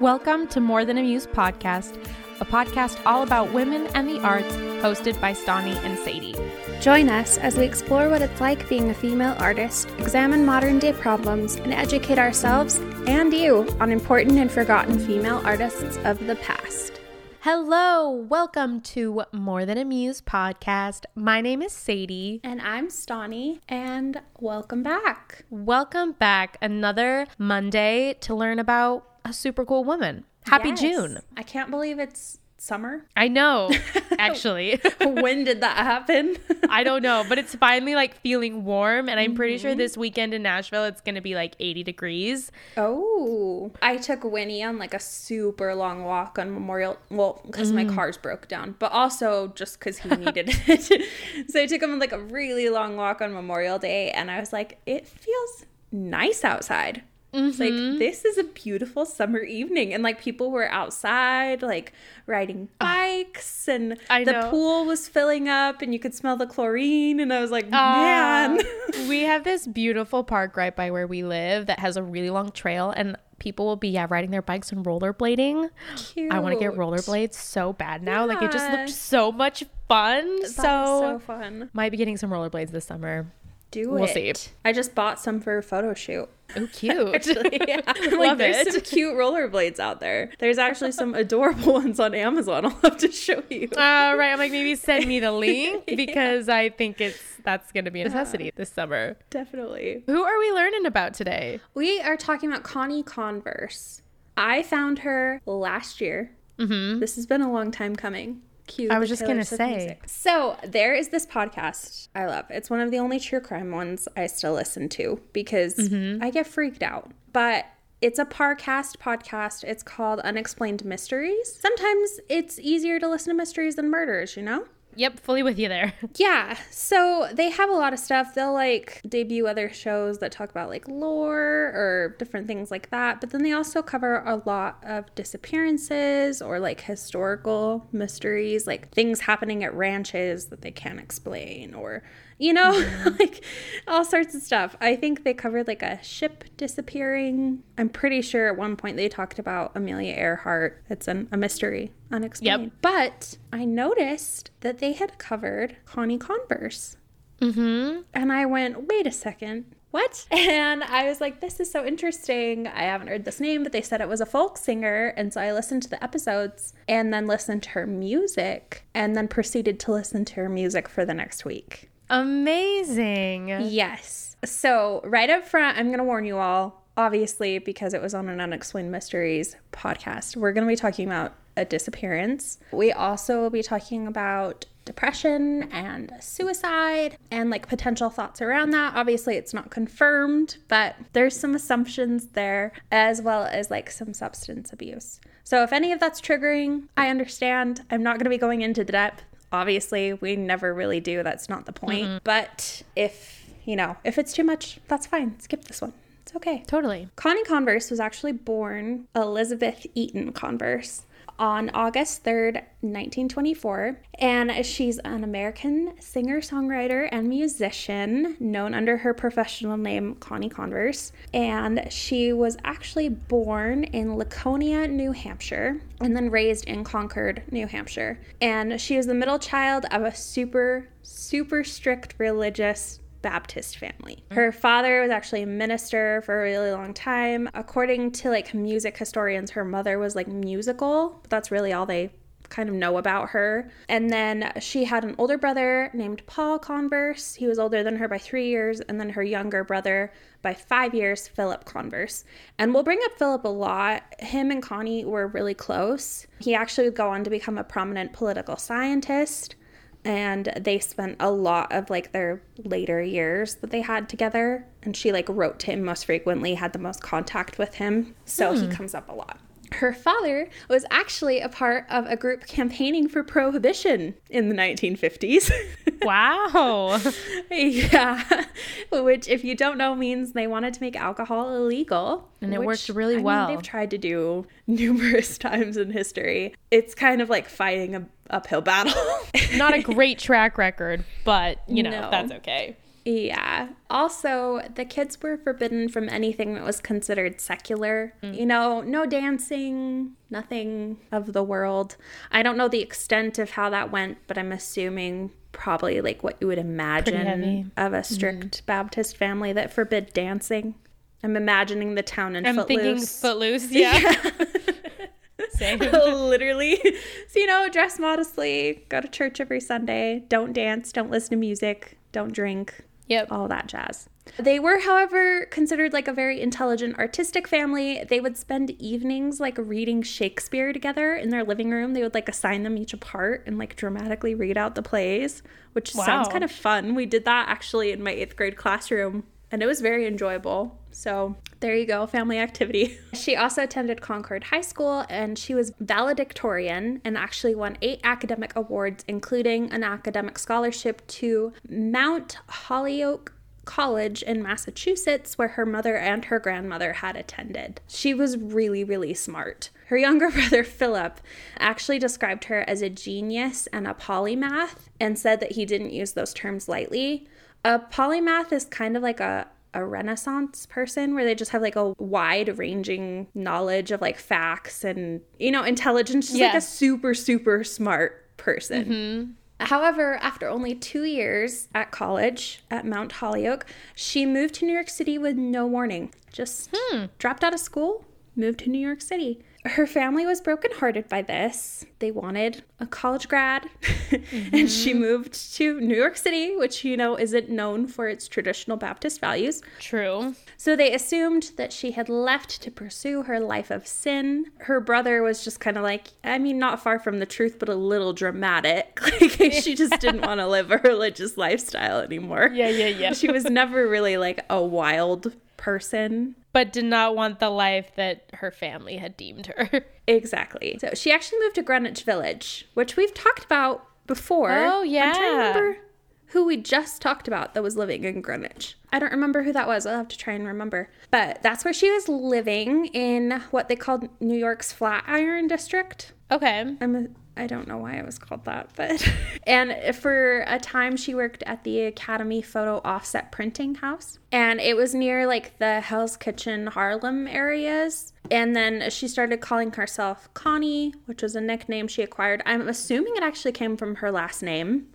Welcome to More Than a Muse podcast, a podcast all about women and the arts, hosted by Stauney and Sadie. Join us as we explore what it's like being a female artist, examine modern day problems, and educate ourselves and you on important and forgotten female artists of the past. Hello, welcome to More Than a Muse podcast. My name is Sadie. And I'm Stauney, and welcome back. Welcome back another Monday to learn about a super cool woman. Happy Yes. June. I can't believe it's summer. I know, actually. when did that happen? I don't know, but it's finally like feeling warm. And I'm pretty Mm-hmm. sure this weekend in Nashville, it's going to be like 80 degrees. Oh, I took Winnie on like a super long walk on Memorial. Well, because my car's broke down, but also just because he needed it. so I took him on like a really long walk on Memorial Day, and I was like, it feels nice outside. It's like this is a beautiful summer evening, and like people were outside, like riding bikes, and I the know. pool was filling up, and you could smell the chlorine, and I was like, man. Ah, we have this beautiful park right by where we live that has a really long trail and people will be yeah riding their bikes and rollerblading. I want to get rollerblades so bad now. Like it just looked so much fun. That So, so fun. might be getting some rollerblades this summer. Do We'll it. see. I just bought some for a photo shoot. Oh, cute. Actually, yeah. Like, there's it. some cute rollerblades out there. There's actually some adorable ones on Amazon. I'll have to show you. All right, I'm like maybe send me the link because I think it's that's going to be a necessity this summer. Definitely. Who are we learning about today? We are talking about Connie Converse. I found her last year. Mm-hmm. This has been a long time coming. Cue I was just gonna say. music. So there is this podcast I love. It's one of the only true crime ones I still listen to because Mm-hmm. I get freaked out. But it's a Parcast podcast. It's called Unexplained Mysteries. Sometimes it's easier to listen to mysteries than murders, you know? Yep, fully with you there. Yeah, so they have a lot of stuff. They'll like debut other shows that talk about like lore or different things like that, but then they also cover a lot of disappearances or like historical mysteries, like things happening at ranches that they can't explain or you know, like all sorts of stuff. I think they covered like a ship disappearing. I'm pretty sure at one point they talked about Amelia Earhart. It's an, a mystery, unexplained. But I noticed that they had covered Connie Converse. Mm-hmm. And I went, wait a second. What? And I was like, this is so interesting. I haven't heard this name, but they said it was a folk singer. And so I listened to the episodes and then listened to her music and then proceeded to listen to her music for the next week. Amazing. Yes. So, right up front, I'm going to warn you all, obviously, because it was on an Unexplained Mysteries podcast, we're going to be talking about a disappearance. We also will be talking about depression and suicide and like potential thoughts around that. Obviously, it's not confirmed, but there's some assumptions there as well as like some substance abuse. So, if any of that's triggering, I understand. I'm not going to be going into the depth. Obviously, we never really do. That's not the point. But if, you know, if it's too much, that's fine. Skip this one. It's okay. Totally. Connie Converse was actually born Elizabeth Eaton Converse on August 3rd, 1924. And she's an American singer, songwriter, and musician known under her professional name, Connie Converse. And she was actually born in Laconia, New Hampshire, and then raised in Concord, New Hampshire. And she was the middle child of a super, super strict religious Baptist family. Her father was actually a minister for a really long time. According to like music historians, her mother was like musical, but that's really all they kind of know about her. And then she had an older brother named Paul Converse. He was older than her by three years, and then her younger brother by five years, Philip Converse. And we'll bring up Philip a lot. Him and Connie were really close. He actually would go on to become a prominent political scientist and they spent a lot of like their later years that they had together. And she like wrote to him most frequently had the most contact with him. So he hmm. comes up a lot Her father was actually a part of a group campaigning for prohibition in the 1950s. Wow. yeah. Which, if you don't know, means they wanted to make alcohol illegal. And it which, worked really I mean, well. they've tried to do numerous times in history. It's kind of like fighting a uphill battle. Not a great track record, but you know, No. that's okay. Yeah. Also, the kids were forbidden from anything that was considered secular. Mm. You know, no dancing, nothing of the world. I don't know the extent of how that went, but I'm assuming probably like what you would imagine of a strict Baptist family that forbid dancing. I'm imagining the town in I'm thinking Footloose. footloose. Yeah. Same. Literally. So, you know, dress modestly, go to church every Sunday, don't dance, don't listen to music, don't drink, Yep. all that jazz. They were, however, considered like a very intelligent, artistic family. They would spend evenings like reading Shakespeare together in their living room. They would like assign them each a part and like dramatically read out the plays, which sounds kind of fun. We did that actually in my eighth grade classroom, and it was very enjoyable. So there you go, family activity. She also attended Concord High School and she was valedictorian and actually won eight academic awards, including an academic scholarship to Mount Holyoke College in Massachusetts, where her mother and her grandmother had attended. She was really, really smart. Her younger brother, Philip, actually described her as a genius and a polymath and said that he didn't use those terms lightly. A polymath is kind of like a a renaissance person where they just have like a wide ranging knowledge of like facts and you know intelligence. Just like a super super smart person. Mm-hmm. However, after only two years at college at Mount Holyoke, she moved to New York City with no warning. Just hmm. dropped out of school, moved to New York City. Her family was brokenhearted by this. They wanted a college grad, and she mm-hmm. moved to New York City, which, you know, isn't known for its traditional Baptist values. True. So they assumed that she had left to pursue her life of sin. Her brother was just kind of like, I mean, not far from the truth, but a little dramatic. Like she just didn't want to live a religious lifestyle anymore. Yeah, yeah, yeah. She was never really like a wild person. But did not want the life that her family had deemed her. Exactly. So she actually moved to Greenwich Village, which we've talked about before. Oh, yeah. I'm trying to remember who we just talked about that was living in Greenwich. I don't remember who that was. I'll have to try and remember. But that's where she was living in what they called New York's Flatiron District. Okay. I'm a, I don't know why it was called that, but and for a time she worked at the Academy Photo Offset Printing House, and it was near like the Hell's Kitchen Harlem areas. And then she started calling herself Connie, which was a nickname she acquired. I'm assuming it actually came from her last name,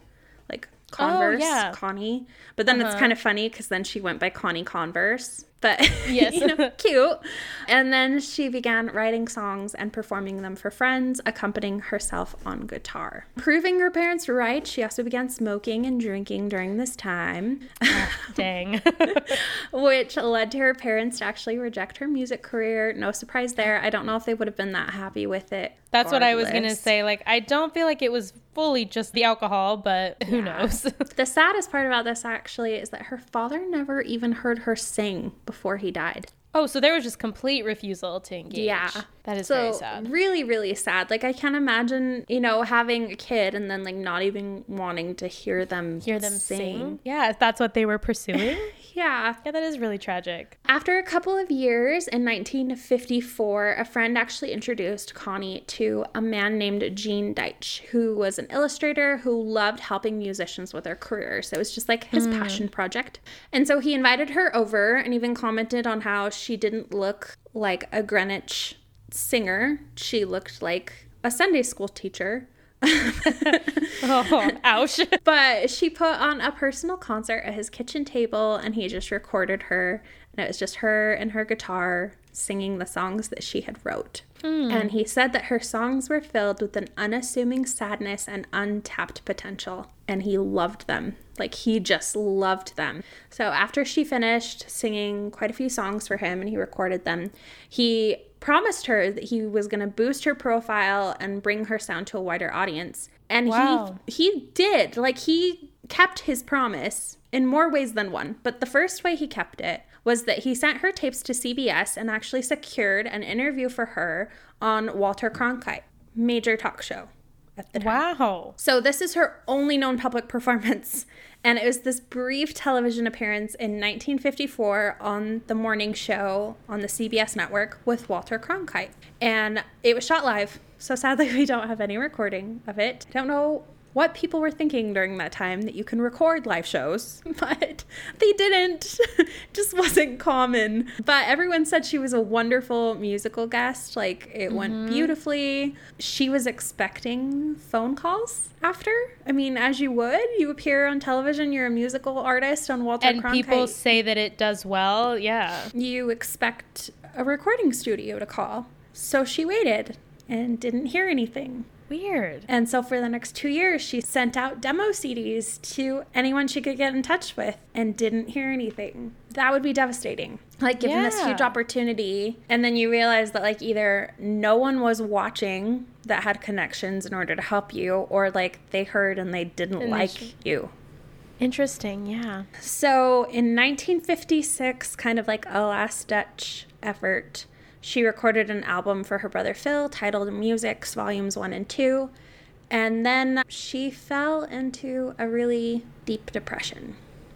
like oh, Converse, yeah. Connie. But then it's uh-huh. kind of funny because then she went by Connie Converse. But Yes. you know, cute. And then she began writing songs and performing them for friends, accompanying herself on guitar. Proving her parents were right, she also began smoking and drinking during this time, ah, Dang. which led to her parents to actually reject her music career. No surprise there. I don't know if they would have been that happy with it. That's what I was going to say. Like, I don't feel like it was fully just the alcohol, but who knows? The saddest part about this actually is that her father never even heard her sing before he died. oh, so there was just complete refusal to engage. Yeah. That is so very sad. really, really sad. Like I can't imagine, you know, having a kid and then like not even wanting to hear them Hear them sing. Yeah, if that's what they were pursuing. Yeah. yeah, that is really tragic. After a couple of years in 1954, a friend actually introduced Connie to a man named Gene Deitch, who was an illustrator who loved helping musicians with their careers. It was just like his hmm. passion project. And so he invited her over and even commented on how she didn't look like a Greenwich singer. She looked like a Sunday school teacher. Oh, ouch. But she put on a personal concert at his kitchen table and he just recorded her. And it was just her and her guitar singing the songs that she had wrote. Hmm. And he said that her songs were filled with an unassuming sadness and untapped potential. And he loved them. Like he just loved them. So after she finished singing quite a few songs for him and he recorded them, he promised her that he was going to boost her profile and bring her sound to a wider audience. And Wow. he he did. Like he kept his promise in more ways than one. But the first way he kept it was that he sent her tapes to CBS and actually secured an interview for her on Walter Cronkite, major talk show at the time. Wow. So this is her only known public performance, and it was this brief television appearance in 1954 on the morning show on the CBS network with Walter Cronkite, and it was shot live. So sadly, we don't have any recording of it. Don't know what people were thinking during that time that you can record live shows, but they didn't. Just wasn't common. But everyone said she was a wonderful musical guest. Like it went mm-hmm. beautifully. She was expecting phone calls after. I mean, as you would, you appear on television, you're a musical artist on Walter And Cronkite. people say that it does well. Yeah. you expect a recording studio to call. So she waited and didn't hear anything. Weird. And so for the next two years, she sent out demo CDs to anyone she could get in touch with and didn't hear anything. That would be devastating. Like given this huge opportunity, and then you realize that like either no one was watching that had connections in order to help you, or like they heard and they didn't And like you. Interesting. Yeah. So in 1956, kind of like a last ditch effort, she recorded an album for her brother Phil titled Musics Volumes 1 and 2. And then she fell into a really deep depression.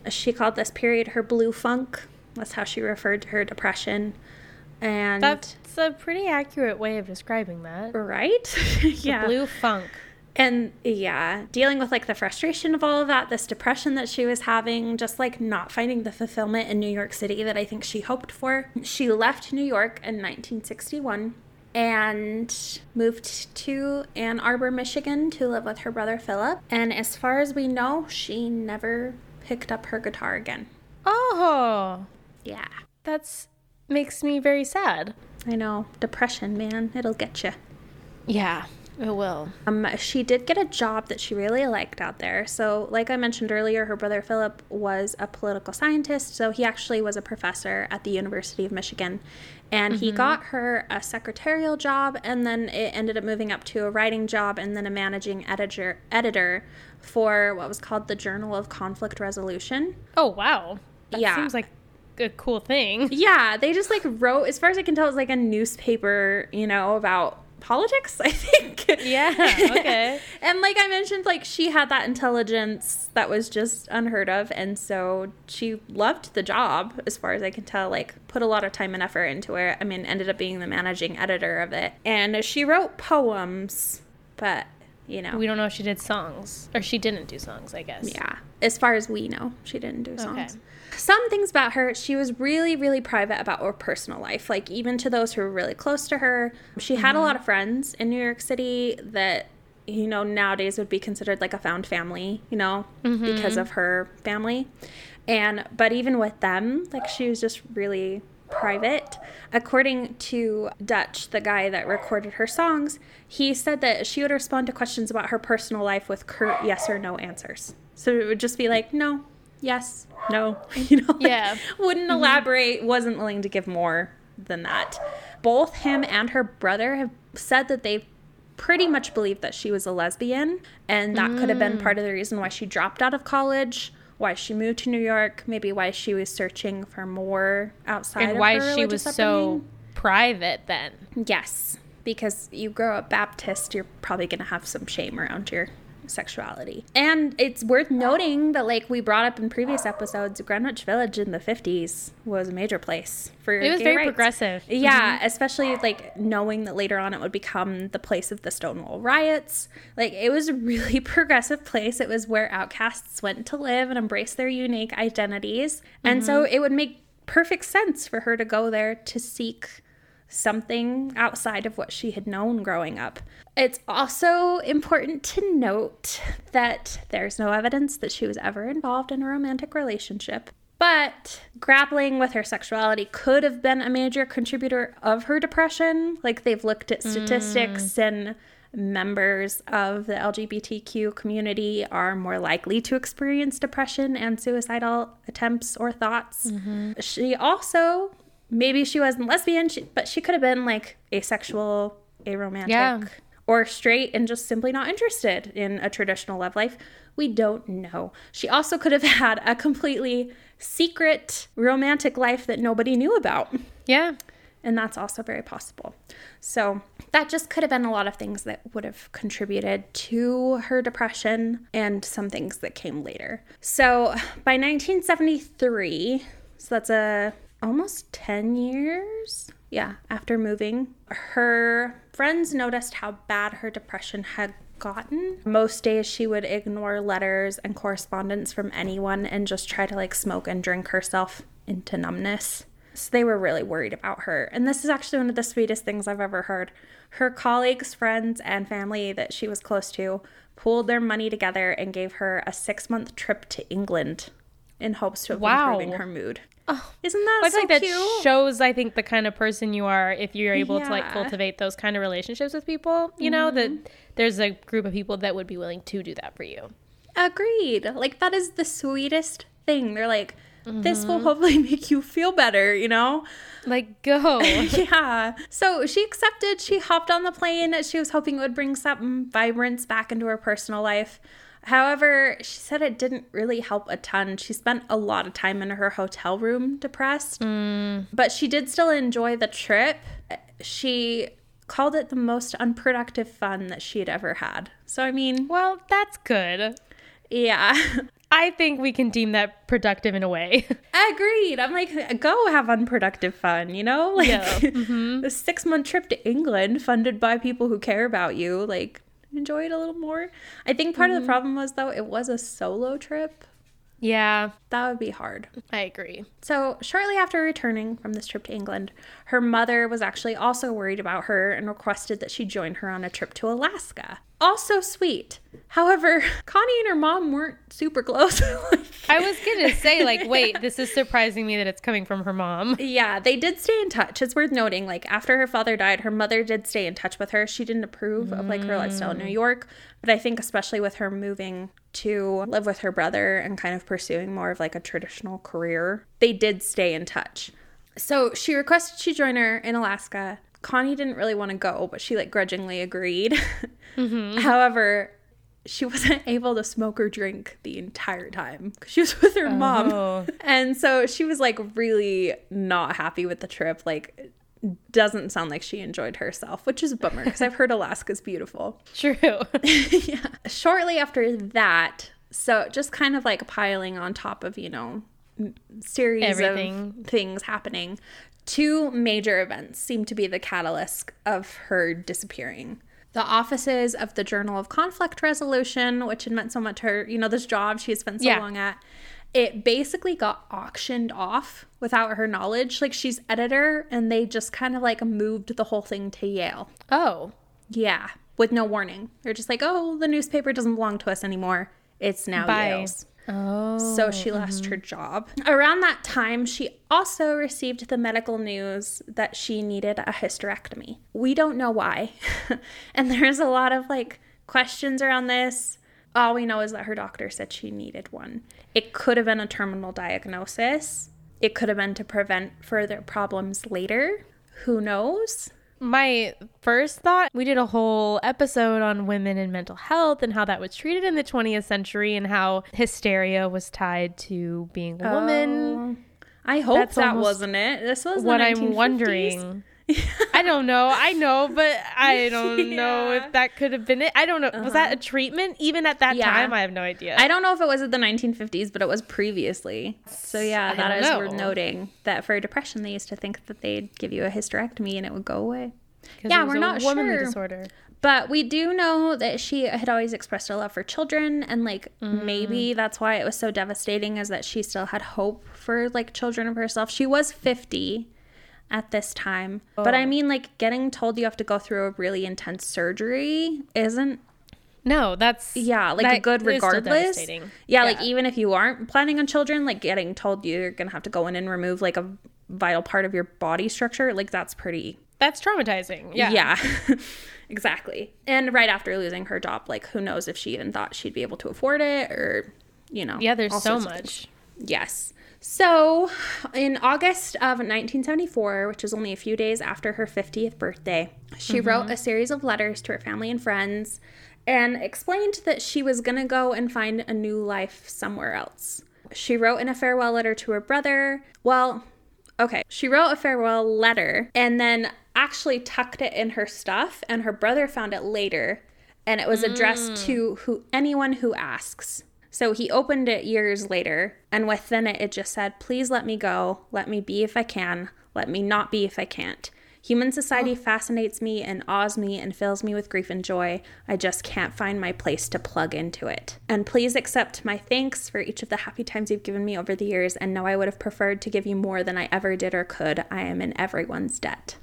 She called this period her blue funk. That's how she referred to her depression. And That's a pretty accurate way of describing that. right? yeah. Blue funk. And yeah, dealing with like the frustration of all of that, this depression that she was having, just like not finding the fulfillment in New York City that I think she hoped for. She left New York in 1961 and moved to Ann Arbor, Michigan to live with her brother Philip. And as far as we know, she never picked up her guitar again. Oh, Yeah. that's makes me very sad. I know. Depression, man. It'll get you. Yeah, it will. Um, she did get a job that she really liked out there. So, like I mentioned earlier, her brother Philip was a political scientist. So, he actually was a professor at the University of Michigan. And he got her a secretarial job, and then it ended up moving up to a writing job and then a managing editor, editor for what was called the Journal of Conflict Resolution. Oh wow. That Yeah. seems like a cool thing. Yeah, they just like wrote, as far as I can tell, it's like a newspaper, you know, about politics, I think. Yeah, okay. and like I mentioned, like she had that intelligence that was just unheard of. And so she loved the job, as far as I can tell, like put a lot of time and effort into it. I mean, ended up being the managing editor of it. And she wrote poems, but, you know. We don't know if she did songs or she didn't do songs. I guess. Yeah, as far as we know, she didn't do songs. Okay. Some things about her, she was really, really private about her personal life. Like, even to those who were really close to her, she had a mm-hmm. lot of friends in New York City that, you know, nowadays would be considered like a found family, you know, mm-hmm. because of her family. And, but even with them, like, she was just really private. According to Deitch, the guy that recorded her songs, he said that she would respond to questions about her personal life with curt yes or no answers. So it would just be like, no, yes, no, you know, like, Yeah. wouldn't mm-hmm. elaborate, wasn't willing to give more than that. Both him and her brother have said that they pretty much believed that she was a lesbian, and that could have been part of the mm. reason why she dropped out of college, why she moved to New York, maybe why she was searching for more outside And why she was so private then. Yes, because you grow up Baptist, you're probably going to have some shame around your sexuality. And it's worth noting that, like we brought up in previous episodes, Greenwich Village in the 50s was a major place for It was very rights. progressive. Yeah, mm-hmm. especially like knowing that later on it would become the place of the Stonewall riots. Like it was a really progressive place. It was where outcasts went to live and embrace their unique identities. And so mm-hmm. it would make perfect sense for her to go there to seek something outside of what she had known growing up. It's also important to note that there's no evidence that she was ever involved in a romantic relationship. But grappling with her sexuality could have been a major contributor of her depression. Like they've looked at statistics mm. and members of the LGBTQ community are more likely to experience depression and suicidal attempts or thoughts. Mm-hmm. She also, maybe she wasn't lesbian, she, but she could have been like asexual, aromantic, Yeah. or straight and just simply not interested in a traditional love life. We don't know. She also could have had a completely secret romantic life that nobody knew about. Yeah. And that's also very possible. So, that just could have been a lot of things that would have contributed to her depression and some things that came later. So, by 1973, so that's a almost 10 years, yeah, after moving, her friends noticed how bad her depression had gotten. Most days she would ignore letters and correspondence from anyone and just try to like smoke and drink herself into numbness. So they were really worried about her. And this is actually one of the sweetest things I've ever heard. Her colleagues, friends, and family that she was close to pooled their money together and gave her a six month trip to England in hopes of Wow. improving her mood. Oh, isn't that I so think that cute? shows, I think, the kind of person you are if you're able to like cultivate those kind of relationships with people. You know, that Mm-hmm. there's a group of people that would be willing to do that for you. Agreed. Like that is the sweetest thing. They're like, this will Mm-hmm. hopefully make you feel better, you know? Like, go. yeah. So she accepted. She hopped on the plane. She was hoping it would bring some vibrance back into her personal life. However, she said it didn't really help a ton. She spent a lot of time in her hotel room depressed, mm. but she did still enjoy the trip. She called it the most unproductive fun that she had ever had. So, I mean, well, that's good. yeah. I think we can deem that productive in a way. Agreed. I'm like, go have unproductive fun, you know? Like Yeah. Mm-hmm. the six month trip to England funded by people who care about you. Like, enjoy it a little more. I think part of the mm-hmm. problem was though it was a solo trip. yeah, That would be hard. I agree. So, shortly after returning from this trip to England, her mother was actually also worried about her and requested that she join her on a trip to Alaska. Also sweet. However, Connie and her mom weren't super close. I was gonna say, like, wait, this is surprising me that it's coming from her mom. Yeah, they did stay in touch. It's worth noting, like after her father died, her mother did stay in touch with her. She didn't approve of like her lifestyle in New mm. York, but I think especially with her moving to live with her brother and kind of pursuing more of like a traditional career, they did stay in touch. So she requested she join her in Alaska. Connie didn't really want to go, but she like grudgingly agreed. Mm-hmm. However, she wasn't able to smoke or drink the entire time 'cause she was with her mom. Oh. And so she was like really not happy with the trip. Like, doesn't sound like she enjoyed herself, which is a bummer because I've heard Alaska's beautiful. True. yeah. Shortly after that, so just kind of like piling on top of, you know, series Everything. of things happening, two major events seem to be the catalyst of her disappearing. The offices of the Journal of Conflict Resolution, which had meant so much to her, you know, this job she had spent so Yeah. long at, it basically got auctioned off without her knowledge. Like she's editor, and they just kind of like moved the whole thing to Yale. oh. Yeah, with no warning. They're just like, oh, the newspaper doesn't belong to us anymore. It's now Bye. Yale's. Oh. So she oh, lost her mm-hmm. job. Around that time, she also received the medical news that she needed a hysterectomy. We don't know why. and there's a lot of like questions around this. All we know is that her doctor said she needed one. It could have been a terminal diagnosis, it could have been to prevent further problems later. Who knows? My first thought we did a whole episode on women and mental health and how that was treated in the 20th century and how hysteria was tied to being a woman. Oh, I hope That's that wasn't it. This was what i'm wondering i don't know i know but i don't know if that could have been it i don't know was that a treatment even at that Yeah. time i have no idea I don't know if it was at the 1950s, but it was previously. So yeah, I that don't know. worth noting. That for depression, they used to think that they'd give you a hysterectomy and it would go away. yeah, we're not sure. disorder But we do know that she had always expressed a love for children, and like Mm. maybe that's why it was so devastating, is that she still had hope for like children of herself. She was 50 at this time, but Oh. I mean, like getting told you have to go through a really intense surgery isn't no that's yeah like that a good regardless devastating. yeah, like even if you aren't planning on children like getting told you're gonna have to go in and remove like a vital part of your body structure like that's pretty that's traumatizing yeah yeah, exactly and right after losing her job like who knows if she even thought she'd be able to afford it or you know yeah there's so things. much Yes. So, in August of 1974, which was only a few days after her 50th birthday, she wrote a series of letters to her family and friends and explained that she was going to go and find a new life somewhere else. she wrote in a farewell letter to her brother. Well, okay, she wrote a farewell letter and then actually tucked it in her stuff, and her brother found it later, and it was addressed Mm. to who anyone who asks. So he opened it years later, and within it, it just said, Please let me go. Let me be if I can. Let me not be if I can't. Human society oh. fascinates me and awes me and fills me with grief and joy. I just can't find my place to plug into it. And please accept my thanks for each of the happy times you've given me over the years and know I would have preferred to give you more than I ever did or could. I am in everyone's debt.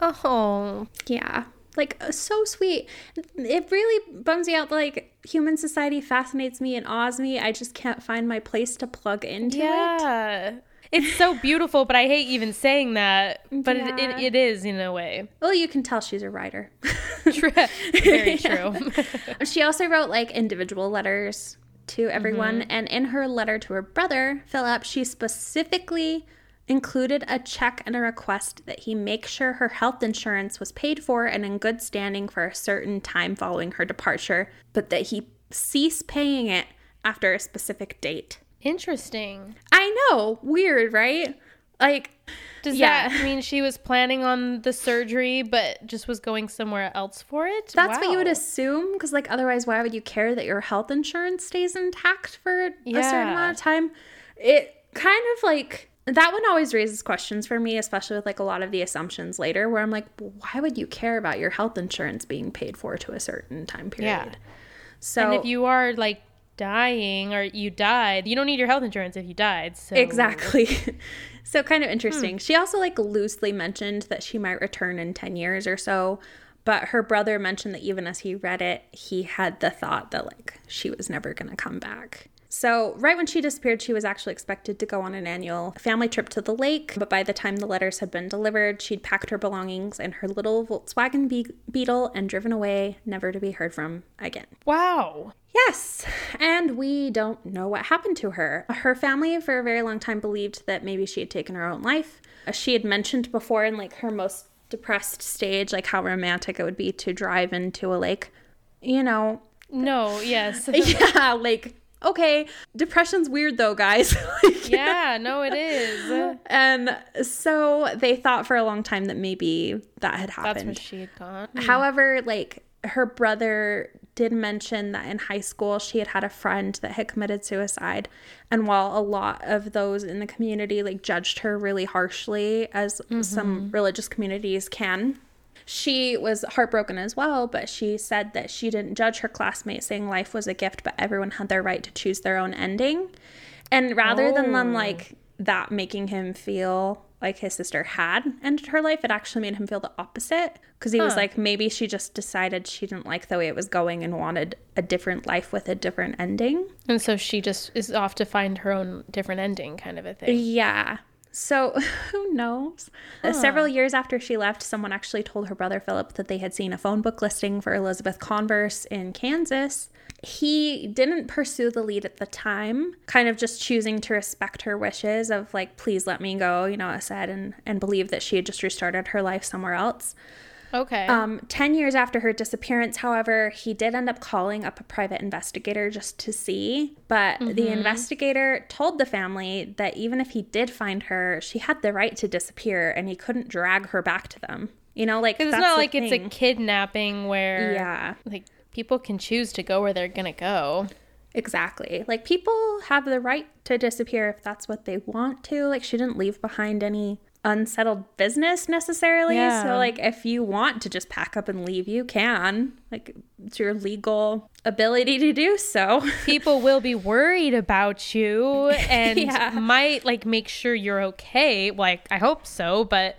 Oh, Yeah. Like uh, so sweet. It really bums me out. Like human society fascinates me and awes me. I just can't find my place to plug into it. yeah. It's so beautiful, but I hate even saying that. But Yeah. it, it is in a way. Well, you can tell she's a writer. True. Very true. she also wrote like individual letters to everyone. And in her letter to her brother, Philip, she specifically included a check and a request that he make sure her health insurance was paid for and in good standing for a certain time following her departure, but that he cease paying it after a specific date. Interesting. I know, weird, right? Like, Does Yeah. that mean she was planning on the surgery but just was going somewhere else for it? That's what you would assume, because like otherwise, why would you care that your health insurance stays intact for a certain amount of time? It kind of like that one always raises questions for me, especially with like a lot of the assumptions later, where I'm like, why would you care about your health insurance being paid for to a certain time period? Yeah. So And if you are like dying or you died, you don't need your health insurance if you died. So Exactly. so kind of Hmm. interesting. She also like loosely mentioned that she might return in 10 years or so, but her brother mentioned that even as he read it, he had the thought that like she was never going to come back. So, right when she disappeared, she was actually expected to go on an annual family trip to the lake. But by the time the letters had been delivered, she'd packed her belongings in her little Volkswagen Be- Beetle and driven away, never to be heard from again. Wow. Yes, and we don't know what happened to her. Her family, for a very long time, believed that maybe she had taken her own life. She had mentioned before in like her most depressed stage, like how romantic it would be to drive into a lake. You know, No, yes. yeah, like okay, depression's weird though, guys. Like, yeah, no, it is. And so they thought for a long time that maybe that had That's happened. what she had gone. However, like her brother did mention that in high school she had had a friend that had committed suicide. And while a lot of those in the community like judged her really harshly, as some mm-hmm. religious communities can, she was heartbroken as well. But she said that she didn't judge her classmates, saying life was a gift, but everyone had their right to choose their own ending. And rather than them Oh. like that making him feel like his sister had ended her life, it actually made him feel the opposite because he was like, maybe she just decided she didn't like the way it was going and wanted a different life with a different ending. And so she just is off to find her own different ending, kind of a thing. Yeah. So who knows? Uh, Several years after she left, someone actually told her brother Philip that they had seen a phone book listing for Elizabeth Converse in Kansas. He didn't pursue the lead at the time, kind of just choosing to respect her wishes of like, please let me go, you know, I said, and, and believe that she had just restarted her life somewhere else. Okay. Um, 10 years after her disappearance, however, he did end up calling up a private investigator just to see. But the investigator told the family that even if he did find her, she had the right to disappear and he couldn't drag her back to them. You know, like, it's not like it's a kidnapping where Yeah. like people can choose to go where they're gonna go. Exactly. Like, people have the right to disappear if that's what they want to. Like, she didn't leave behind any unsettled business necessarily. Yeah. So, like, if you want to just pack up and leave, you can. Like, it's your legal ability to do so. People will be worried about you and Yeah. might like make sure you're okay. Like I hope so, but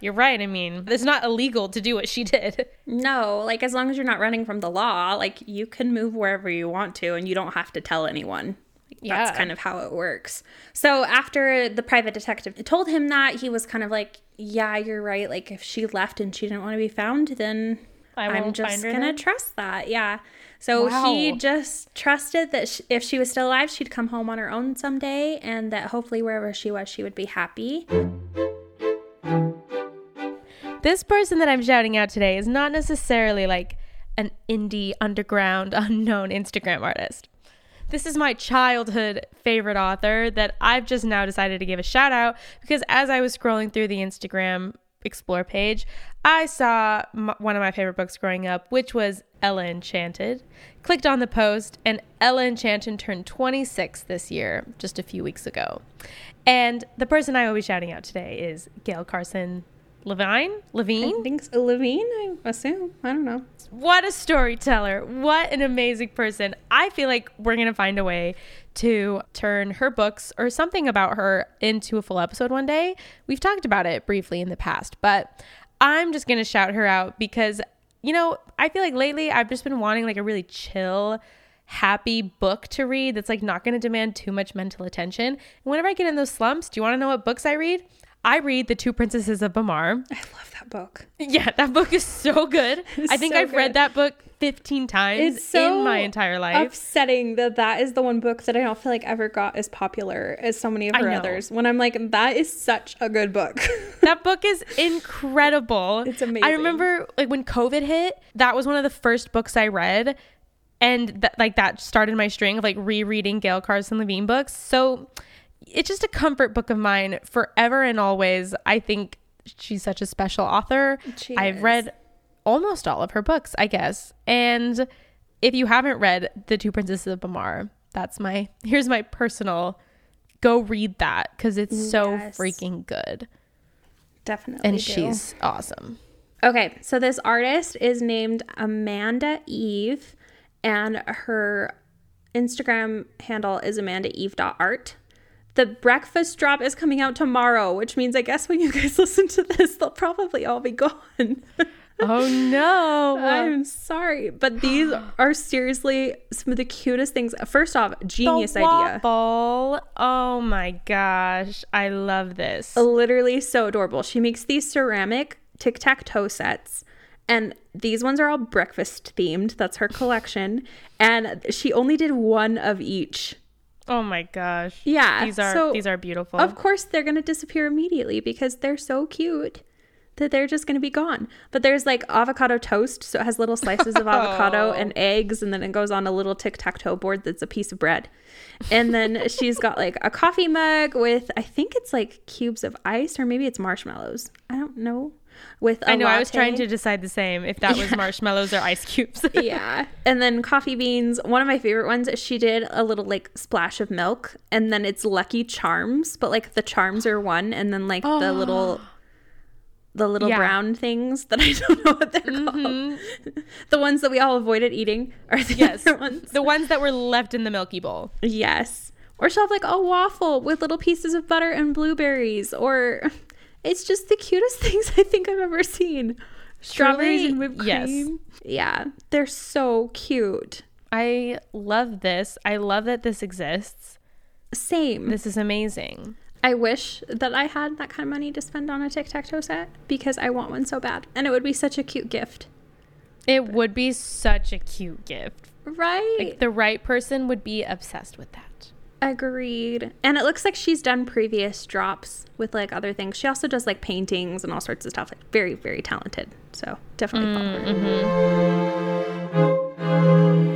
you're right. I mean, it's not illegal to do what she did. no, like, as long as you're not running from the law, like, you can move wherever you want to and you don't have to tell anyone. Yeah. That's kind of how it works. So after the private detective told him that, he was kind of like, "Yeah, you're right. Like if she left and she didn't want to be found, then I I'm just gonna trust that." Yeah. So he just trusted that sh- if she was still alive, she'd come home on her own someday, and that hopefully wherever she was, she would be happy. This person that I'm shouting out today is not necessarily like an indie underground unknown Instagram artist. This is my childhood favorite author that I've just now decided to give a shout out because as I was scrolling through the Instagram explore page, I saw m- one of my favorite books growing up, which was Ella Enchanted. Clicked on the post, and Ella Enchanted turned 26 this year, just a few weeks ago. And the person I will be shouting out today is Gail Carson Levine. Levine. I think so. Uh, Levine, I assume. I don't know. What a storyteller. What an amazing person. I feel like we're going to find a way to turn her books or something about her into a full episode one day. We've talked about it briefly in the past, but I'm just going to shout her out because, you know, I feel like lately I've just been wanting like a really chill, happy book to read that's like not going to demand too much mental attention. And whenever I get in those slumps, do you want to know what books I read? I read The Two Princesses of Bamarre. I love that book. Yeah, that book is so good. It's I think so I've read that book 15 times so in my entire life. upsetting that that is the one book that I don't feel like ever got as popular as so many of her others. When I'm like, that is such a good book. that book is incredible. It's amazing. I remember like when COVID hit, that was one of the first books I read. And that like that started my string of like rereading Gail Carson Levine books. So it's just a comfort book of mine forever and always. I think she's such a special author. She I've is. read almost all of her books, I guess. And if you haven't read The Two Princesses of Bamarre, that's my here's my personal go read that because it's so Yes. freaking good. Definitely. And do. she's awesome. Okay, so this artist is named Amanda Eve, and her Instagram handle is amandaeve.art. The breakfast drop is coming out tomorrow, which means I guess when you guys listen to this, they'll probably all be gone. Oh no. I'm sorry, but these are seriously some of the cutest things. First off, genius the idea. waffle. Oh my gosh. I love this. Literally so adorable. She makes these ceramic tic tac toe sets, and these ones are all breakfast themed. That's her collection. And she only did one of each. Oh my gosh. Yeah, These are so, these are beautiful. Of course, they're going to disappear immediately because they're so cute that they're just going to be gone. But there's like avocado toast. So it has little slices of avocado Oh. and eggs. And then it goes on a little tic tac toe board that's a piece of bread. And then she's got like a coffee mug with, I think it's like cubes of ice or maybe it's marshmallows. I don't know. With I I know I was trying to decide the same if that was marshmallows or ice cubes. yeah. And then coffee beans. One of my favorite ones, she did a little like splash of milk and then it's Lucky Charms, but like the charms are one and then like the little the little Yeah. brown things that I don't know what they're called. Mm-hmm. the ones that we all avoided eating are the yes. ones. The ones that were left in the milky bowl. Yes. Or she'll have like a waffle with little pieces of butter and blueberries or it's just the cutest things I think I've ever seen. Strawberries Truly, and whipped cream. yes. Yeah. They're so cute. I love this. I love that this exists. Same. This is amazing. I wish that I had that kind of money to spend on a tic tac toe set because I want one so bad. And it would be such a cute gift. It would be such a cute gift. Right. Like the right person would be obsessed with that. Agreed. And it looks like she's done previous drops with like other things. She also does like paintings and all sorts of stuff. Like very, very talented. So definitely follow her. Mm-hmm.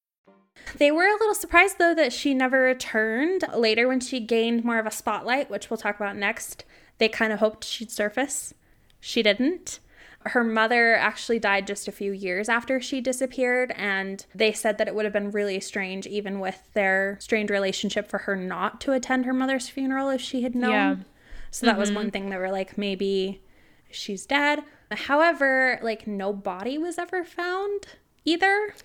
They were a little surprised though that she never returned. Later, when she gained more of a spotlight, which we'll talk about next, they kind of hoped she'd surface. She didn't. Her mother actually died just a few years after she disappeared, and they said that it would have been really strange, even with their strained relationship, for her not to attend her mother's funeral if she had known. Yeah. So that was mm-hmm. one thing they were like, maybe she's dead. However, like no body was ever found either.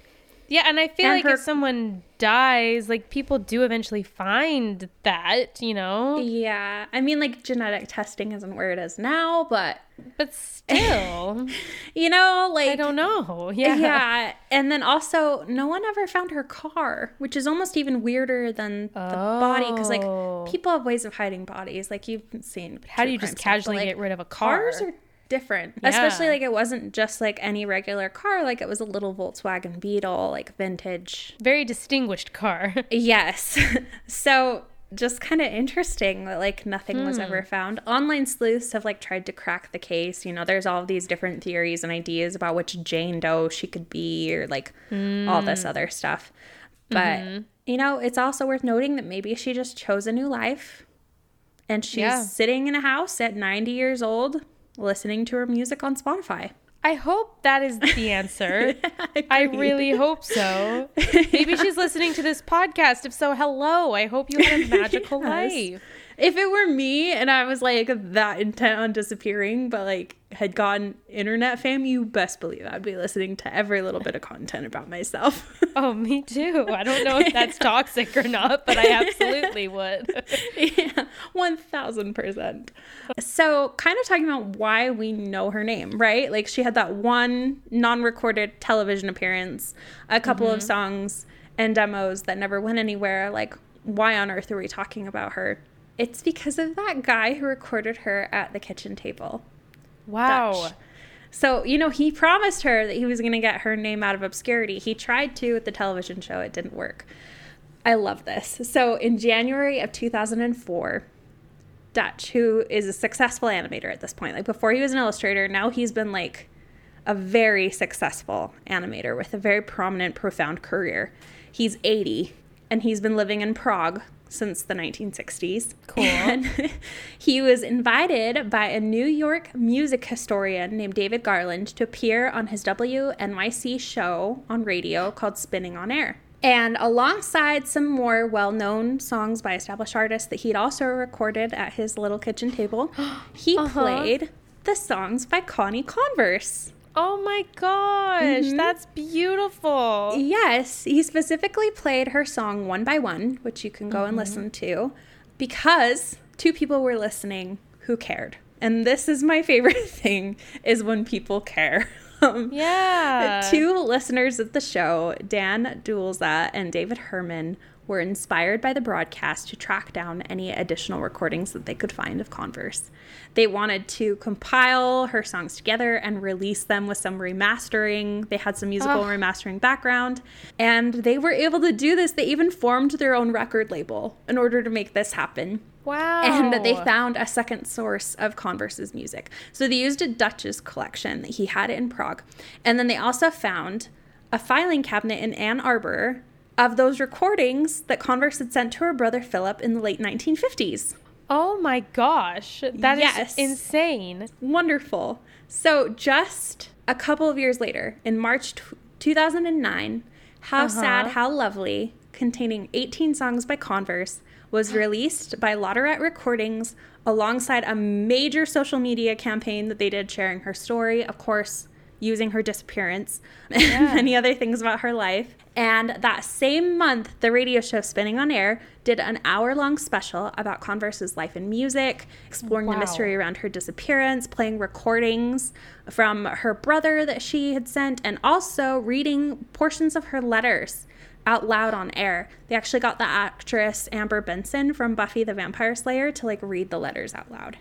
Yeah, and I feel And like her- if someone dies, like people do eventually find that, you know? Yeah. I mean, like, genetic testing isn't where it is now, but, But still, you know, like. I don't know. Yeah. Yeah. And then also, no one ever found her car, which is almost even weirder than the body. Because, Oh. like, people have ways of hiding bodies. Like, you've seen. How do you just crime stuff, casually like, get rid of a car? Cars are different. Especially, like, it wasn't just like any regular car. Like, it was a little Volkswagen Beetle, like vintage. Very distinguished car. Yes. so just kind of interesting that like nothing was ever hmm. found. Online sleuths have like tried to crack the case. You know, there's all these different theories and ideas about which Jane Doe she could be or like all this hmm. other stuff. But mm-hmm. you know, it's also worth noting that maybe she just chose a new life and she's Yeah. sitting in a house at 90 years old listening to her music on Spotify. I hope that is the answer. I agree. really hope so. Maybe she's listening to this podcast. If so, hello. I hope you had a magical Yes. life. If it were me and I was like that intent on disappearing, but like had gotten internet fame, you best believe I'd be listening to every little bit of content about myself. Oh, me too. I don't know if that's toxic or not, but I absolutely would. yeah, 1000%. So, kind of talking about why we know her name, right? Like, she had that one non recorded television appearance, a couple of mm-hmm. songs and demos that never went anywhere. Like, why on earth are we talking about her? It's because of that guy who recorded her at the kitchen table. Wow. Deitch. So, you know, he promised her that he was going to get her name out of obscurity. He tried to with the television show, it didn't work. I love this. So, in January of 2004, Deitch, who is a successful animator at this point, like before he was an illustrator, now he's been like a very successful animator with a very prominent, profound career. He's 80 and he's been living in Prague since the 1960s. Cool. And he was invited by a New York music historian named David Garland to appear on his WNYC show on radio called Spinning on Air. And alongside some more well known songs by established artists that he'd also recorded at his little kitchen table, he uh-huh. played the songs by Connie Converse. Oh my gosh. That's beautiful. Yes, he specifically played her song One by One, which you can go and listen to, because two people were listening who cared. And this is my favorite thing is when people care. Um, Yeah. Two listeners of the show, Dan Dzula and David Herman, were inspired by the broadcast to track down any additional recordings that they could find of Converse. They wanted to compile her songs together and release them with some remastering. They had some musical remastering background, and they were able to do this. They even formed their own record label in order to make this happen Wow. and they found a second source of Converse's music. So they used a Deitch's collection that he had in Prague. And then they also found a filing cabinet in Ann Arbor of those recordings that Converse had sent to her brother Philip in the late 1950s. Oh my gosh. that is Yes. insane. Wonderful. So just a couple of years later, in March t- 2009, How uh-huh. Sad, How Lovely, containing 18 songs by Converse, was released by Lau Derette Recordings alongside a major social media campaign that they did sharing her story, of course, using her disappearance and many other things about her life. And that same month, the radio show Spinning on Air did an hour long special about Converse's life and music, exploring the mystery around her disappearance, playing recordings from her brother that she had sent, and also reading portions of her letters out loud on air. They actually got the actress Amber Benson from Buffy the Vampire Slayer to like read the letters out loud.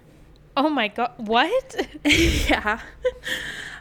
Oh my god. What? yeah.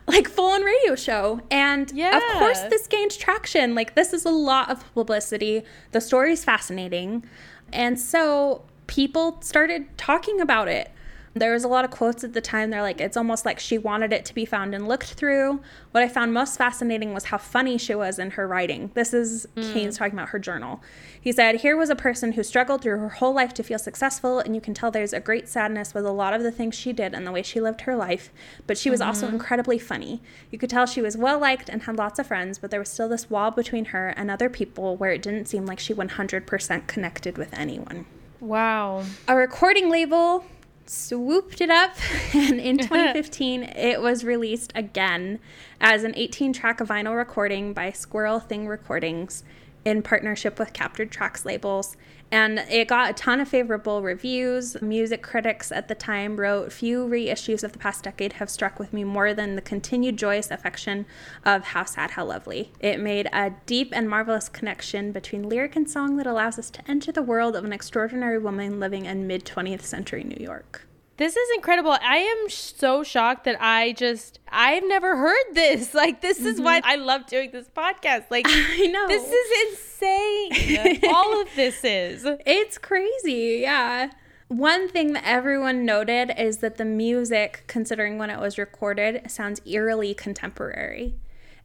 Like full on radio show. And of course this gained traction. Like this is a lot of publicity. The story's fascinating. And so people started talking about it. There was a lot of quotes at the time. They're like, it's almost like she wanted it to be found and looked through. What I found most fascinating was how funny she was in her writing. This is mm. Keynes talking about her journal. He said, Here was a person who struggled through her whole life to feel successful, and you can tell there's a great sadness with a lot of the things she did and the way she lived her life. But she was also mm-hmm. incredibly funny. You could tell she was well liked and had lots of friends, but there was still this wall between her and other people where it didn't seem like she 100% connected with anyone wow. a recording label swooped it up, and in 2015, it was released again as an 18 track vinyl recording by Squirrel Thing Recordings in partnership with Captured Tracks labels. And it got a ton of favorable reviews. Music critics at the time wrote, Few reissues of the past decade have struck with me more than the continued joyous affection of How Sad, How Lovely. It made a deep and marvelous connection between lyric and song that allows us to enter the world of an extraordinary woman living in mid 20th century New York. This is incredible. I am so shocked that I just I've never heard this. Like this is why mm-hmm. I love doing this podcast. Like I know. this is insane. All of this is. It's crazy, yeah. One thing that everyone noted is that the music, considering when it was recorded, sounds eerily contemporary.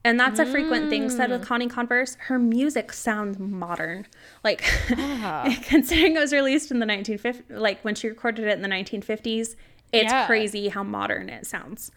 And that's a frequent thing said with mm. Connie Converse. Her music sounds modern. Like, considering it was released in the 1950s, like when she recorded it in the 1950s, it's Yeah. crazy how modern it sounds.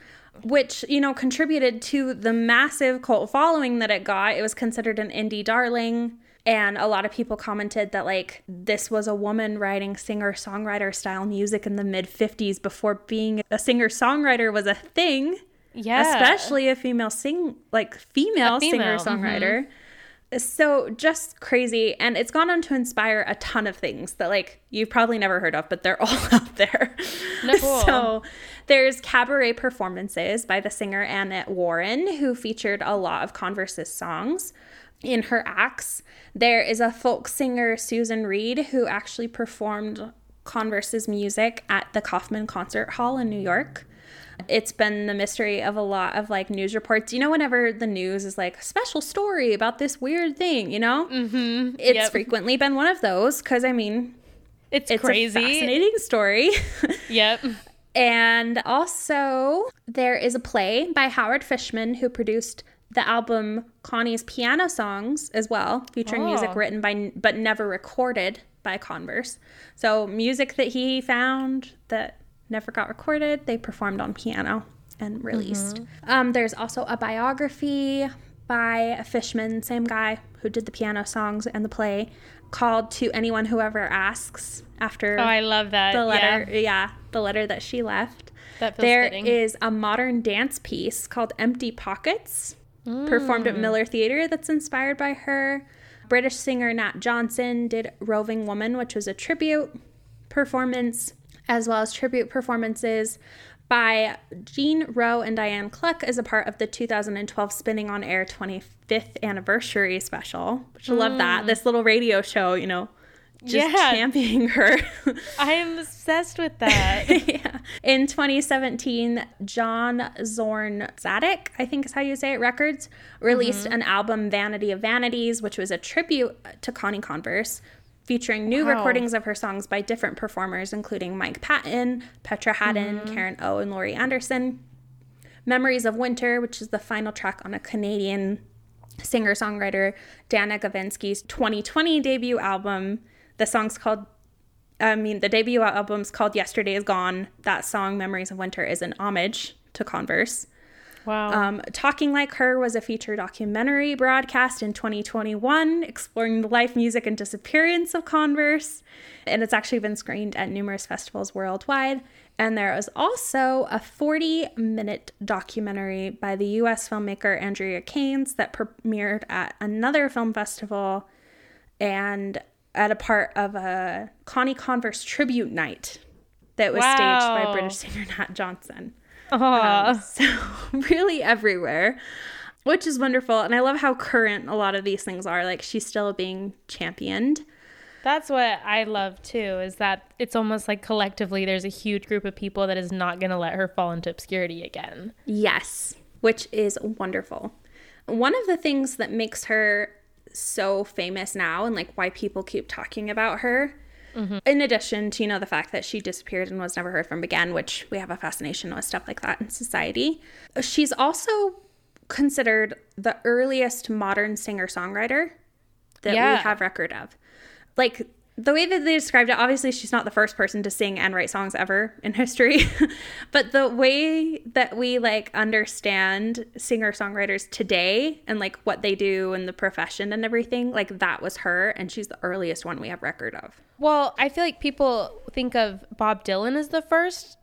Which, you know, contributed to the massive cult following that it got. It was considered an indie darling. And a lot of people commented that, like, this was a woman writing singer songwriter style music in the mid 50s before being a singer songwriter was a thing Yeah. especially a female sing like female, female, singer songwriter. Mm-hmm. So just crazy, and it's gone on to inspire a ton of things that like you've probably never heard of, but they're all out there. No, cool. So there's cabaret performances by the singer Annette Warren, who featured a lot of Converse's songs in her acts. There is a folk singer Susan Reed who actually performed Converse's music at the Kaufman Concert Hall in New York it's been the mystery of a lot of like news reports. You know, whenever the news is like special story about this weird thing, you know, mm-hmm. it's Yep. frequently been one of those because I mean, It's, it's crazy. a fascinating story. Yep. and also, there is a play by Howard Fishman who produced the album Connie's Piano Songs as well, featuring music Oh. written by but never recorded by Converse. So, music that he found that never got recorded, they performed on piano and released. Um, there's also a biography by a Fishman, same guy who did the piano songs and the play, called To Anyone Whoever Asks after Oh, I love that. the letter Yeah. yeah, the letter that she left That feels There fitting. is a modern dance piece called empty pockets performed Mm. at miller theater that's inspired by her british singer nat johnson did roving woman which was a tribute performance as well as tribute performances by Jean Rohe and Diane Cluck as a part of the 2012 Spinning on Air 25th anniversary special, which I love that. This little radio show, you know, just Mm. Yeah. championing her. I am obsessed with that. yeah. In 2017, John Zorn Tzadik, I think is how you say it, Records, released Mm-hmm. an album, Vanity of Vanities, which was a tribute to Connie Converse, featuring new Wow. recordings of her songs by different performers, including Mike Patton, Petra Haden, Mm-hmm. Karen O, and Laurie Anderson. Memories of Winter, which is the final track on a Canadian singer songwriter Dana Gavanski's 2020 debut album. The song's called, I mean, the debut album's called Yesterday is Gone. That song, Memories of Winter, is an homage to Converse. Wow. Um, Talking Like Her was a feature documentary broadcast in 2021 exploring the life, music, and disappearance of Converse. And it's actually been screened at numerous festivals worldwide. And there is also a 40 minute documentary by the US filmmaker Andrea Keynes that premiered at another film festival and at a part of a Connie Converse tribute night that was staged by British singer Nat Johnson. Uh-huh. Um, Aw. So really everywhere, which is wonderful. And I love how current a lot of these things are. Like she's still being championed. That's what I love too, is that it's almost like collectively there's a huge group of people that is not going to let her fall into obscurity again. Yes, which is wonderful. One of the things that makes her so famous now and like why people keep talking about her Mm-hmm. in addition to you know the fact that she disappeared and was never heard from again which we have a fascination with stuff like that in society. She's also considered the earliest modern singer songwriter that Yeah. we have record of. Like the way that they described it, obviously she's not the first person to sing and write songs ever in history, but the way that we like understand singer-songwriters today and like what they do and the profession and everything, like that was her and she's the earliest one we have record of. Well, I feel like people think of Bob Dylan as the first,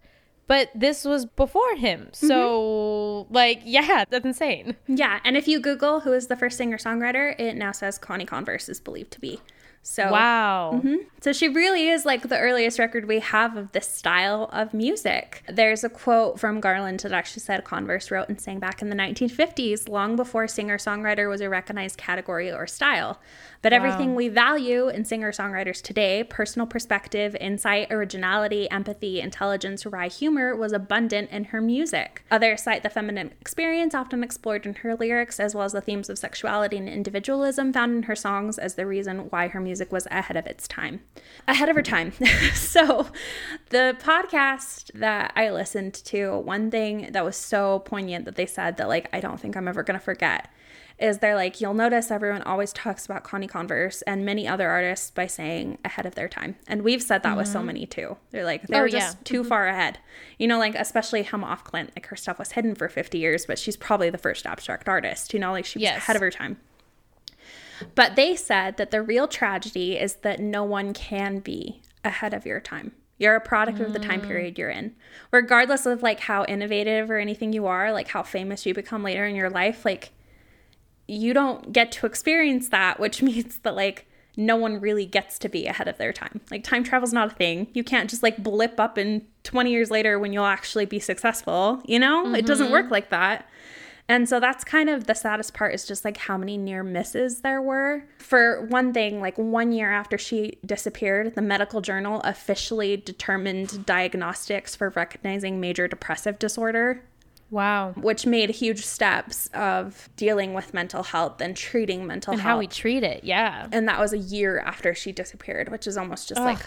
but this was before him. Mm-hmm. So, like, yeah, that's insane. Yeah, and if you Google who is the first singer-songwriter, it now says Connie Converse is believed to be. So Wow. Mm-hmm. So she really is like the earliest record we have of this style of music. There's a quote from Garland that actually said Converse wrote and sang back in the 1950s, long before singer songwriter was a recognized category or style. But everything we value in singer songwriters today personal perspective, insight, originality, empathy, intelligence, wry humor was abundant in her music. Others cite the feminine experience often explored in her lyrics, as well as the themes of sexuality and individualism found in her songs as the reason why her music was ahead of its time. Ahead of her time. so, the podcast that I listened to, one thing that was so poignant that they said that, like, I don't think I'm ever going to forget is they're like, you'll notice everyone always talks about Connie Converse and many other artists by saying ahead of their time. And we've said that with so mm-hmm. many too. They're like, oh, they're Oh, just yeah. too mm-hmm. far ahead. You know, like, especially Hilma af Klint, like, her stuff was hidden for 50 years, but she's probably the first abstract artist. You know, like, she was Yes. ahead of her time. But they said that the real tragedy is that no one can be ahead of your time. You're a product of the time mm. period you're in. Regardless of like how innovative or anything you are, like how famous you become later in your life, like you don't get to experience that, which means that like no one really gets to be ahead of their time. Like time travel's not a thing. You can't just like blip up in 20 years later when you'll actually be successful, you know? It doesn't mm-hmm. work like that. And so that's kind of the saddest part is just like how many near misses there were. For one thing, like one year after she disappeared, the medical journal officially determined diagnostics for recognizing major depressive disorder Wow. which made huge steps of dealing with mental health and treating mental And health. how we treat it. Yeah. and that was a year after she disappeared, which is almost just like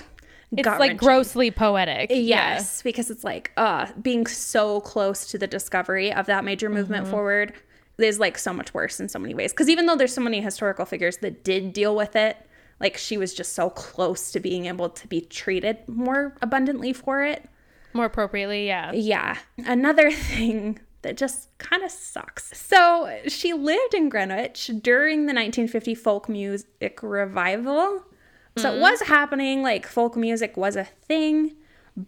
It's like grossly poetic. Yes, because it's like uh being so close to the discovery of that major movement forward is like so much worse in so many ways. Because even though there's so many historical figures that did deal with it, like she was just so close to being able to be treated more abundantly for it. More appropriately. Yeah. Yeah. Another thing that just kind of sucks. So she lived in Greenwich during the 1950 folk music revival. So it mm-hmm. was happening, like folk music was a thing,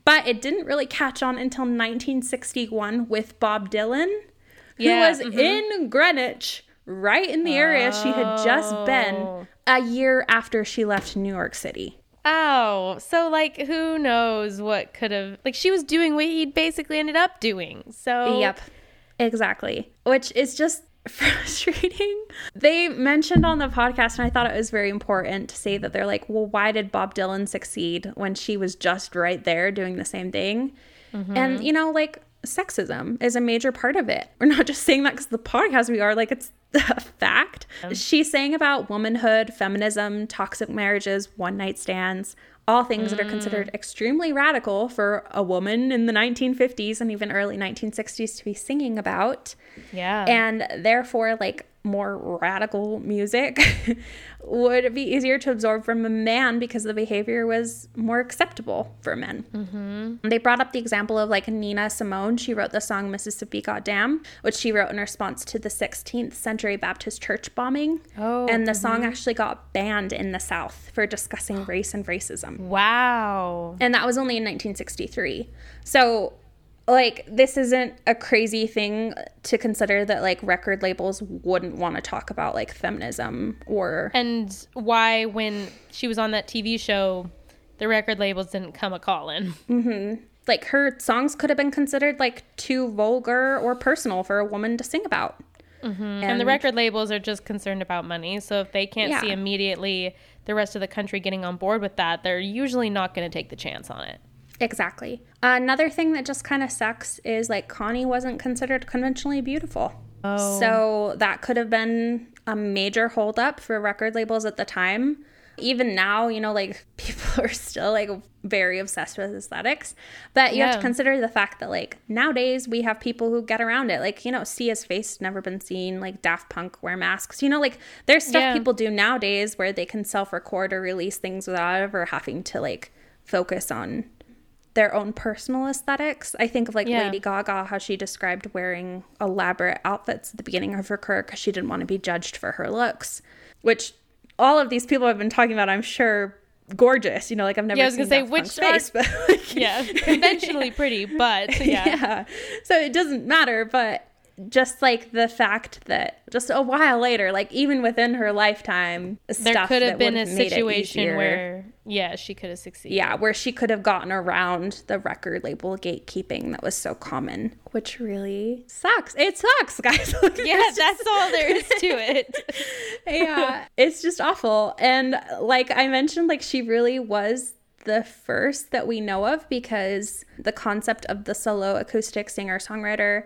but it didn't really catch on until 1961 with Bob Dylan, who Yeah, was mm-hmm. in Greenwich, right in the area she had just been oh. a year after she left New York City. Oh, so like who knows what could have like she was doing what he basically ended up doing. So Yep, exactly. Which is just frustrating. They mentioned on the podcast, and I thought it was very important to say that they're like, well, why did Bob Dylan succeed when she was just right there doing the same thing? And, mm-hmm. you know, like, sexism is a major part of it. We're not just saying that because the podcast we are, like, it's a fact. She's saying about womanhood, feminism, toxic marriages, one night stands, all things that are considered mm. extremely radical for a woman in the 1950s and even early 1960s to be singing about. Yeah. And therefore, like more radical music would be easier to absorb from a man because the behavior was more acceptable for men. Mm-hmm. They brought up the example of like Nina Simone. She wrote the song Mississippi Goddamn, which she wrote in response to the 16th century Baptist church bombing. Oh, and the song actually got banned in the South for discussing race and racism wow. and that was only in 1963 so like this isn't a crazy thing to consider that like record labels wouldn't want to talk about like feminism or And why when she was on that TV show the record labels didn't come a calling. Mm-hmm. like her songs could have been considered like too vulgar or personal for a woman to sing about mm-hmm. And the record labels are just concerned about money. So if they can't see immediately the rest of the country getting on board with that, they're usually not going to take the chance on it. Exactly another thing that just kind of sucks is like connie wasn't considered conventionally beautiful Oh. so that could have been a major holdup for record labels at the time Even now, you know, like people are still like very obsessed with aesthetics. But you have to consider the fact that like nowadays we have people who get around it. Like, you know, Sia's face never been seen, like Daft Punk wear masks. You know, like there's stuff Yeah. people do nowadays where they can self record or release things without ever having to like focus on their own personal aesthetics. I think of like Yeah. Lady Gaga, how she described wearing elaborate outfits at the beginning of her career because she didn't want to be judged for her looks, which all of these people have been talking about, I'm sure, gorgeous. You know, like I've never Yeah, I was gonna say, which uh, face, but like, Yeah, conventionally pretty, but yeah. yeah. So it doesn't matter, but just like the fact that just a while later, like even within her lifetime, There stuff could have that been a would've made it situation where, yeah, she could have succeeded. yeah, where she could have gotten around the record label gatekeeping that was so common, which really sucks. It sucks, guys. Like, Yeah, it's just- that's all there is to it. yeah, it's just awful. And like I mentioned, like she really was the first that we know of because the concept of the solo acoustic singer songwriter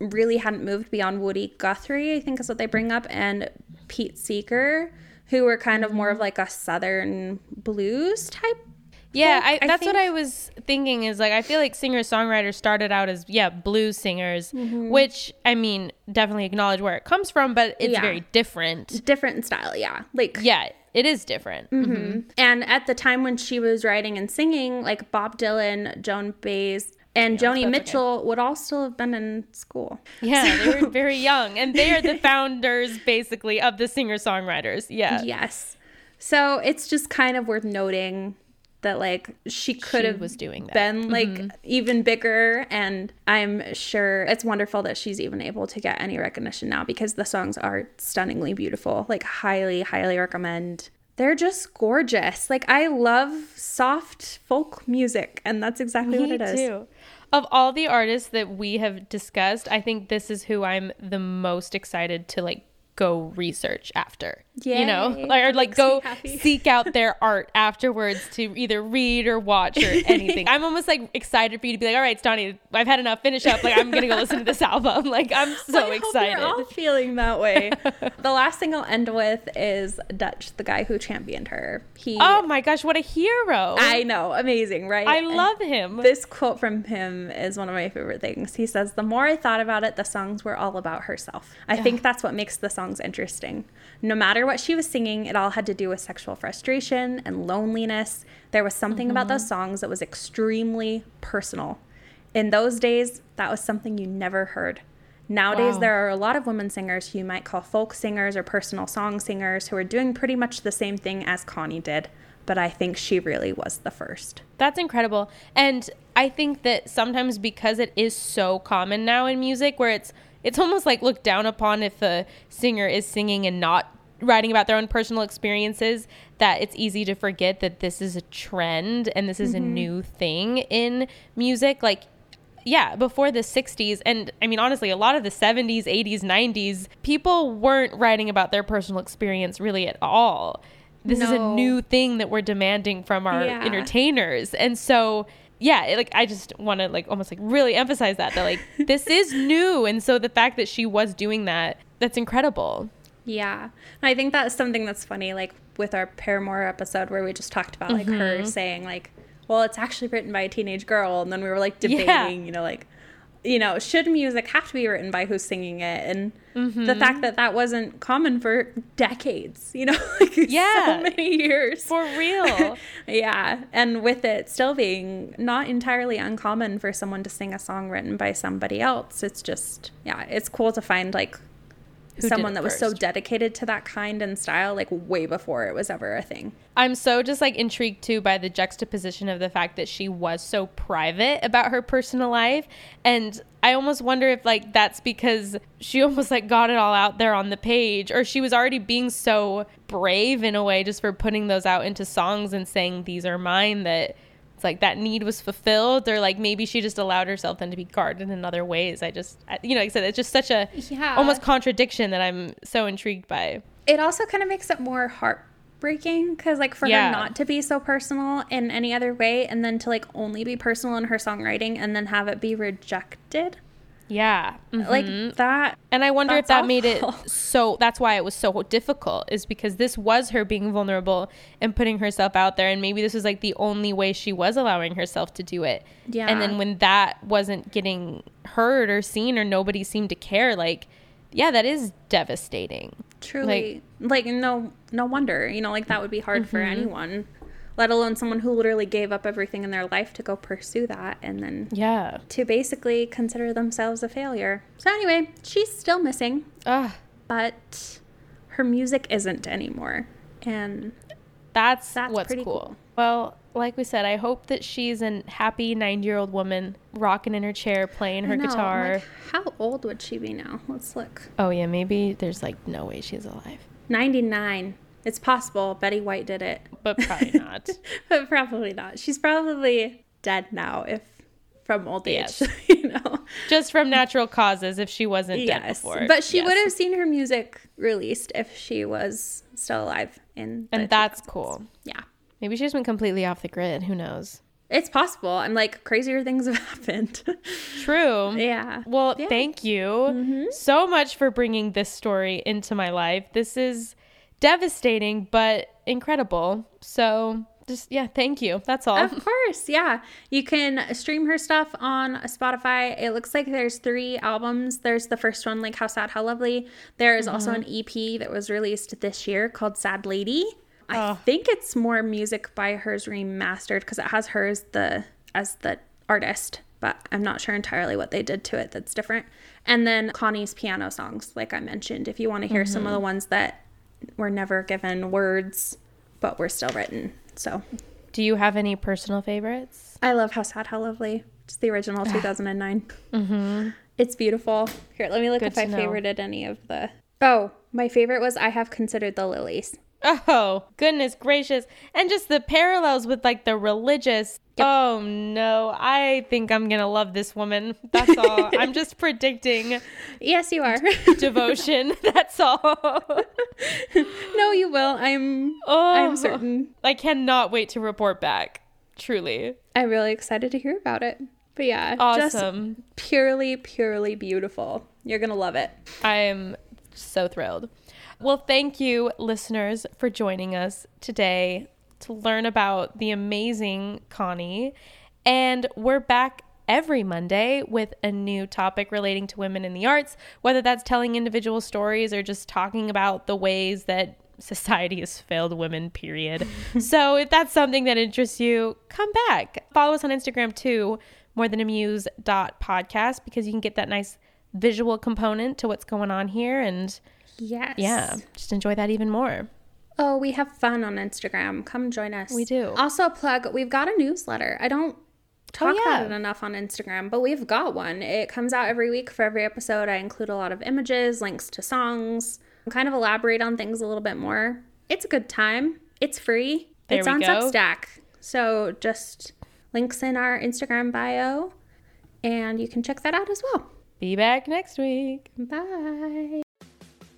really hadn't moved beyond Woody Guthrie, I think is what they bring up, and Pete Seeger, who were kind of more of like a southern blues type. Yeah, folk, I, I that's what. I was thinking. Is like I feel like singer songwriters started out as yeah blues singers, Mm-hmm. which I mean definitely acknowledge where it comes from, but it's Yeah. very different. Different in style, yeah. Like Yeah, it is different. Mm-hmm. And at the time when she was writing and singing, like Bob Dylan, Joan Baez, and Joni Mitchell would all still have been in school. Yeah, they were very young, and they are the founders basically of the singer songwriters. Yeah, Yes. So it's just kind of worth noting that like she could She have was doing that. Mm-hmm. been like even bigger and I'm sure it's wonderful that she's even able to get any recognition now because the songs are stunningly beautiful. Like highly highly recommend. They're just gorgeous. Like I love soft folk music and that's exactly what Me it is. too. Of all the artists that we have discussed, I think this is who I'm the most excited to like go research after. You know, like or like go seek out their art afterwards to either read or watch or anything. I'm almost like excited for you to be like, all right, Stauney, I've had enough. Finish up. Like I'm gonna go listen to this album. Like I'm so hope excited. All feeling that way. the last thing I'll end with is Deitch, the guy who championed her. He Oh my gosh, what a hero! I know, amazing, right? I And love him. This quote from him is one of my favorite things. He says, The more I thought about it, the songs were all about herself. I think that's what makes the songs interesting. No matter what she was singing, it all had to do with sexual frustration and loneliness. There was something about mm-hmm. those songs that was extremely personal. In those days, that was something you never heard. Nowadays, Wow. there are a lot of women singers who you might call folk singers or personal song singers who are doing pretty much the same thing as Connie did, but I think she really was the first. That's incredible. And I think that sometimes because it is so common now in music where it's it's almost like looked down upon if a singer is singing and not writing about their own personal experiences that it's easy to forget that this is a trend and this is a mm-hmm. new thing in music like yeah, before the 60s, and I mean, honestly, a lot of the 70s, 80s, 90s, people weren't writing about their personal experience really at all. This is a new thing that we're demanding from our Yeah. entertainers. And so, yeah, like, I just want to, like, almost like really emphasize that, that, like, this is new. And so the fact that she was doing that, that's incredible. Yeah. And I think that's something that's funny, like with our Paramore episode where we just talked about like her mm-hmm. saying like, well, it's actually written by a teenage girl. And then we were like debating, Yeah. you know, like, you know, should music have to be written by who's singing it? And the mm-hmm. fact that that wasn't common for decades, you know, like Yeah. so many years. For real. yeah. And with it still being not entirely uncommon for someone to sing a song written by somebody else, it's just, yeah, it's cool to find like did someone that was so dedicated to that kind and style, like way before it was ever a thing. I'm so just like intrigued too by the juxtaposition of the fact that she was so private about her personal life. And I almost wonder if like that's because she almost like got it all out there on the page or she was already being so brave in a way just for putting those out into songs and saying these are mine that it's like that need was fulfilled or like maybe she just allowed herself then to be guarded in other ways. I just you know, like I said it's just such a Yeah. almost contradiction that I'm so intrigued by. It also kind of makes it more heartbreaking because, like, for Yeah. her not to be so personal in any other way and then to, like, only be personal in her songwriting and then have it be rejected. Yeah. mhm. Like that. And I wonder if that made it so that's why it was so difficult is because this was her being vulnerable and putting herself out there and maybe this was like the only way she was allowing herself to do it. Yeah. And then when that wasn't getting heard or seen or nobody seemed to care like yeah, that is devastating. Truly, like, no, no wonder. You know, like that would be hard for Mm-hmm. anyone, let alone someone who literally gave up everything in their life to go pursue that, and then Yeah. to basically consider themselves a failure. So anyway, she's still missing, Ugh. but her music isn't anymore, and That's, That's what's pretty cool. cool. Well, like we said, I hope that she's a happy 90 year old woman rocking in her chair, playing her I know, I'm guitar. like, how old would she be now? Let's look. oh, yeah, maybe there's like no way she's alive, Ninety nine. It's possible Betty White did it, but probably not. but probably not. She's probably dead now, if from old age. Yes. you know. Just from natural causes if she wasn't dead before. But she Yes. would have seen her music released if she was still alive in the And that's 2000s. cool. Yeah. Maybe she just went completely off the grid. Who knows? It's possible. I'm like crazier things have happened. True. yeah. Well, Yeah. thank you mm-hmm. so much for bringing this story into my life. This is devastating, but incredible. So, just, yeah, thank you. That's all. Of course, yeah. You can stream her stuff on Spotify. It looks like there's three albums. There's the first one, like How Sad, How Lovely. There is also an EP that was released this year called Sad Lady. I oh. think it's more music by hers remastered because it has hers the as the artist, but I'm not sure entirely what they did to it that's different. And then Connie's piano songs, like I mentioned, if you want to hear some of mm-hmm. the ones that were never given words but were still written. So Do you have any personal favorites? I love How Sad, How Lovely. It's the original 2009. Mm-hmm. It's beautiful. Here, let me look Good if I know. favorited any of the. Oh, my favorite was I Have Considered the Lilies. Oh, goodness gracious. And just the parallels with like the religious. Oh no, I think I'm going to love this woman. That's all. I'm just predicting Yes, you are. devotion. That's all. no, you will. I'm. Oh, I'm certain. I cannot wait to report back. Truly. I'm really excited to hear about it. But yeah, Awesome. just purely, purely beautiful. You're gonna love it. I am so thrilled. Well, thank you, listeners, for joining us today to learn about the amazing Connie. And we're back every Monday with a new topic relating to women in the arts, whether that's telling individual stories or just talking about the ways that society has failed women, period. so if that's something that interests you, come back. Follow us on Instagram too, more than amuse dot podcast, because you can get that nice visual component to what's going on here and Yes. yeah, just enjoy that even more. Oh, we have fun on Instagram. Come join us. We do. Also, a plug we've got a newsletter. I don't oh, talk Oh, yeah. about it enough on Instagram, but we've got one. It comes out every week for every episode. I include a lot of images, links to songs, kind of elaborate on things a little bit more. It's a good time. It's free. There it's on go. Substack. So just links in our Instagram bio, and you can check that out as well. Be back next week. Bye.